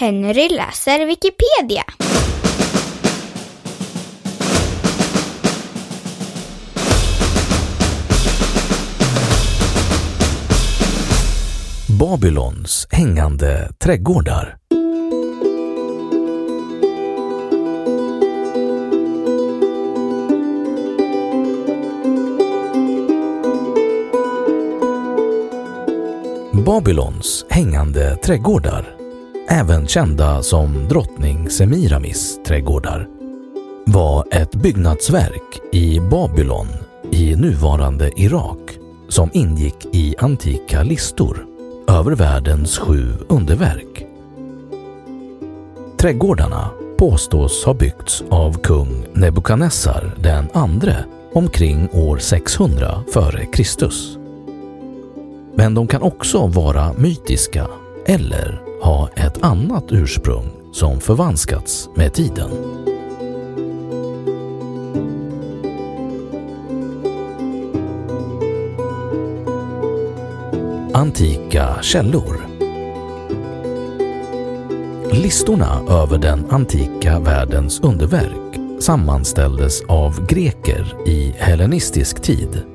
Henry läser Wikipedia. Babylons hängande trädgårdar. Babylons hängande trädgårdar, även kända som drottning Semiramis trädgårdar, var ett byggnadsverk i Babylon i nuvarande Irak som ingick i antika listor över världens sju underverk. Trädgårdarna påstås ha byggts av kung Nebukadnessar den andre omkring år 600 f.Kr. Men de kan också vara mytiska eller ha ett annat ursprung som förvanskats med tiden. Antika källor Listorna över den antika världens underverk sammanställdes av greker i hellenistisk tid.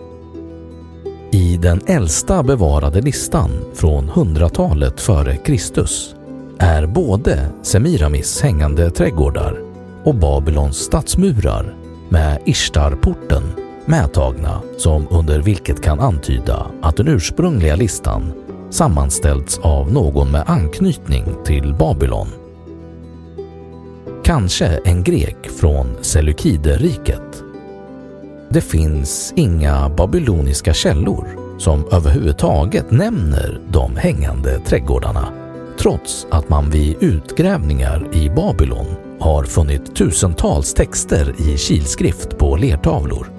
I den äldsta bevarade listan från 100-talet före Kristus är både Semiramis hängande trädgårdar och Babylons stadsmurar med Ishtarporten medtagna som under vilket kan antyda att den ursprungliga listan sammanställts av någon med anknytning till Babylon. Kanske en grek från Seleukideriket. Det finns inga babyloniska källor som överhuvudtaget nämner de hängande trädgårdarna trots att man vid utgrävningar i Babylon har funnit tusentals texter i kilskrift på lertavlor.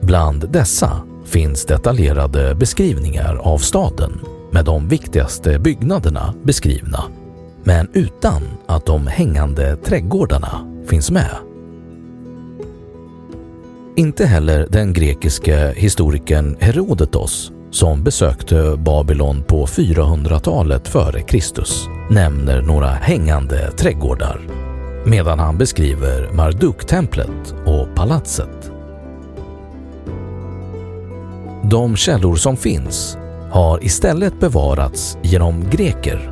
Bland dessa finns detaljerade beskrivningar av staden med de viktigaste byggnaderna beskrivna, men utan att de hängande trädgårdarna finns med. Inte heller den grekiske historikern Herodotos som besökte Babylon på 400-talet före Kristus nämner några hängande trädgårdar medan han beskriver Marduk-templet och palatset. De källor som finns har istället bevarats genom greker.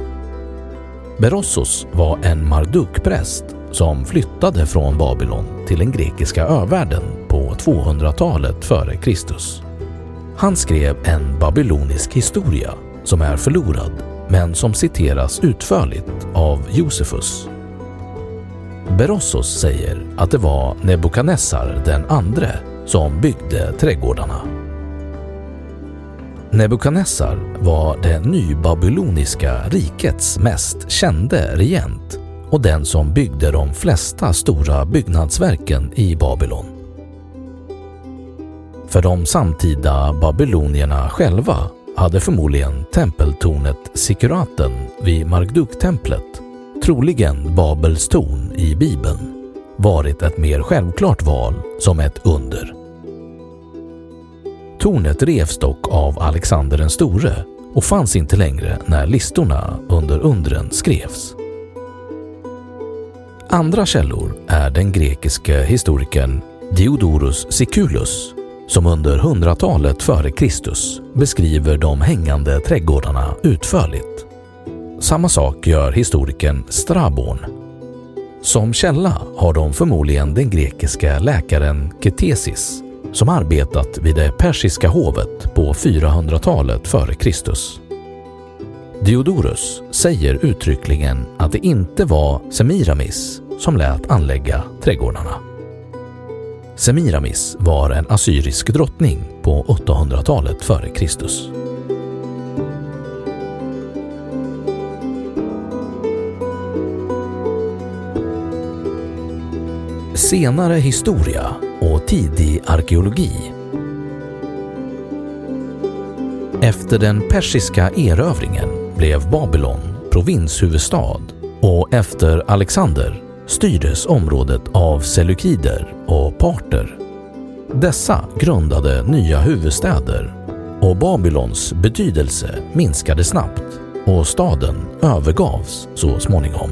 Berossos var en Marduk-präst som flyttade från Babylon till den grekiska övärlden 200-talet före Kristus. Han skrev en babylonisk historia som är förlorad men som citeras utförligt av Josefus. Berossos säger att det var Nebukadnessar den andre som byggde trädgårdarna. Nebukadnessar var det nybabyloniska rikets mest kände regent och den som byggde de flesta stora byggnadsverken i Babylon. För de samtida babylonierna själva hade förmodligen tempeltornet Sikuraten vid Marduk-templet, troligen Babels torn i Bibeln, varit ett mer självklart val som ett under. Tornet revs dock av Alexander den store och fanns inte längre när listorna under undren skrevs. Andra källor är den grekiske historikern Diodorus Siculus som under hundratalet före Kristus beskriver de hängande trädgårdarna utförligt. Samma sak gör historikern Strabon. Som källa har de förmodligen den grekiska läkaren Ketesis som arbetat vid det persiska hovet på 400-talet före Kristus. Diodorus säger uttryckligen att det inte var Semiramis som lät anlägga trädgårdarna. Semiramis var en assyrisk drottning på 800-talet före Kristus. Senare historia och tidig arkeologi Efter den persiska erövringen blev Babylon provinshuvudstad och efter Alexander styrdes området av seleukider och parter. Dessa grundade nya huvudstäder och Babylons betydelse minskade snabbt och staden övergavs så småningom.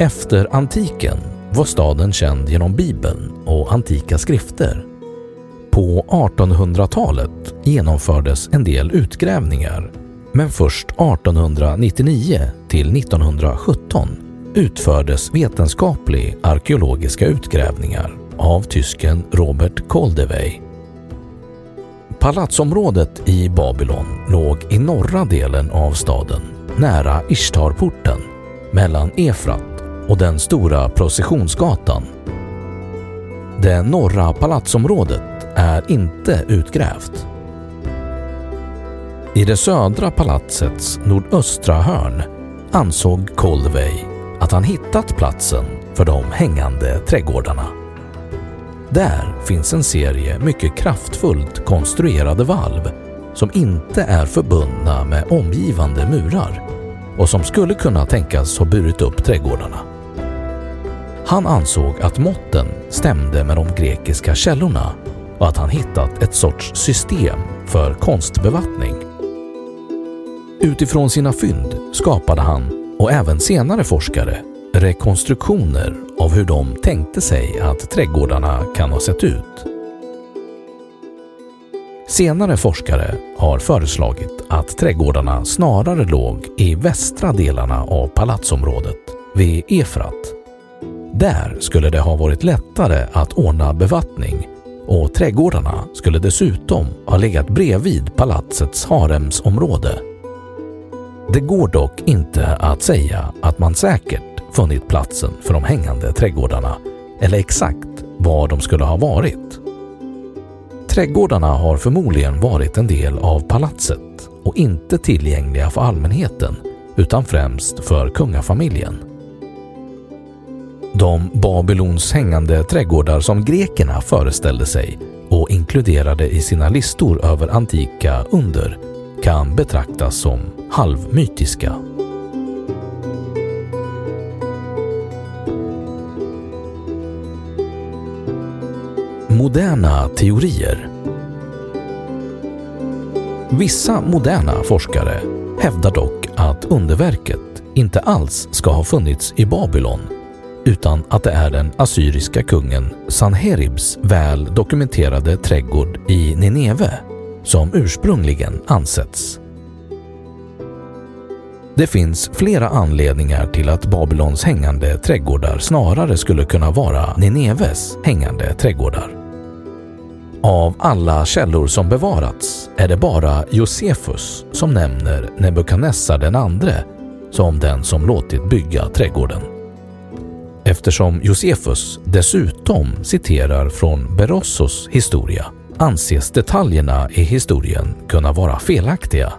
Efter antiken var staden känd genom Bibeln och antika skrifter. På 1800-talet genomfördes en del utgrävningar men först 1899 till 1917 utfördes vetenskaplig arkeologiska utgrävningar av tysken Robert Koldewey. Palatsområdet i Babylon låg i norra delen av staden, nära Ishtarporten, mellan Efrat och den stora processionsgatan. Det norra palatsområdet är inte utgrävt. I det södra palatsets nordöstra hörn ansåg Colvey att han hittat platsen för de hängande trädgårdarna. Där finns en serie mycket kraftfullt konstruerade valv som inte är förbundna med omgivande murar och som skulle kunna tänkas ha burit upp trädgårdarna. Han ansåg att måtten stämde med de grekiska källorna och att han hittat ett sorts system för konstbevattning. Utifrån sina fynd skapade han, och även senare forskare, rekonstruktioner av hur de tänkte sig att trädgårdarna kan ha sett ut. Senare forskare har föreslagit att trädgårdarna snarare låg i västra delarna av palatsområdet vid Efrat. Där skulle det ha varit lättare att ordna bevattning och trädgårdarna skulle dessutom ha legat bredvid palatsets haremsområde. Det går dock inte att säga att man säkert funnit platsen för de hängande trädgårdarna eller exakt var de skulle ha varit. Trädgårdarna har förmodligen varit en del av palatset och inte tillgängliga för allmänheten utan främst för kungafamiljen. De Babylons hängande trädgårdar som grekerna föreställde sig och inkluderade i sina listor över antika under kan betraktas som halvmytiska. Moderna teorier Vissa moderna forskare hävdar dock att underverket inte alls ska ha funnits i Babylon utan att det är den assyriska kungen Sanheribs väl dokumenterade trädgård i Nineve som ursprungligen ansetts. Det finns flera anledningar till att Babylons hängande trädgårdar snarare skulle kunna vara Nineves hängande trädgårdar. Av alla källor som bevarats är det bara Josefus som nämner Nebukadnessar den andre som den som låtit bygga trädgården. Eftersom Josefus dessutom citerar från Berossos historia anses detaljerna i historien kunna vara felaktiga.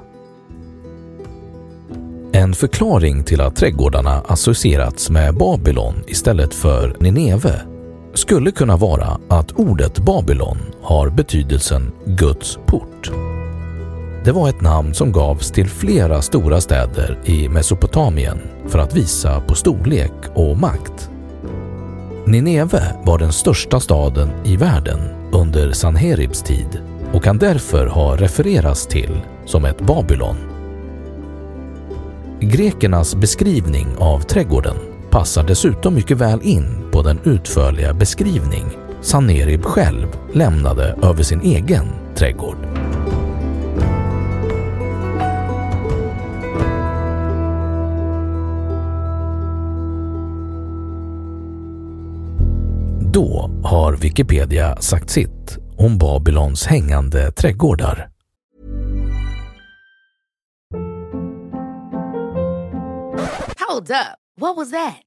En förklaring till att trädgårdarna associerats med Babylon istället för Nineve skulle kunna vara att ordet Babylon har betydelsen Guds port. Det var ett namn som gavs till flera stora städer i Mesopotamien för att visa på storlek och makt. Nineve var den största staden i världen under Sanheribs tid och kan därför ha refererats till som ett Babylon. Grekernas beskrivning av trädgården passar dessutom mycket väl in på den utförliga beskrivning Sanherib själv lämnade över sin egen trädgård. Då har Wikipedia sagt sitt om Babylons hängande trädgårdar. Hold up. What was that?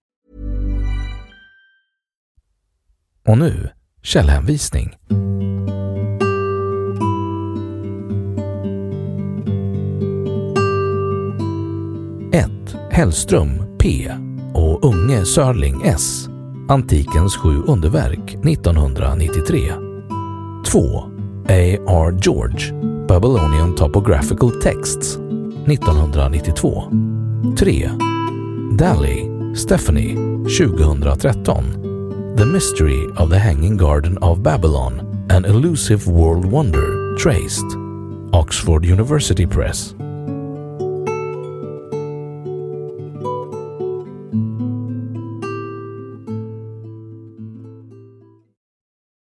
Och nu källhänvisning. Hellström P och Unge Sörling S. Antikens sju underverk 1993. 2. A.R. George Babylonian Topographical Texts 1992. 3. Daly Stephanie 2013 The Mystery of the Hanging Garden of Babylon An Elusive World Wonder Traced Oxford University Press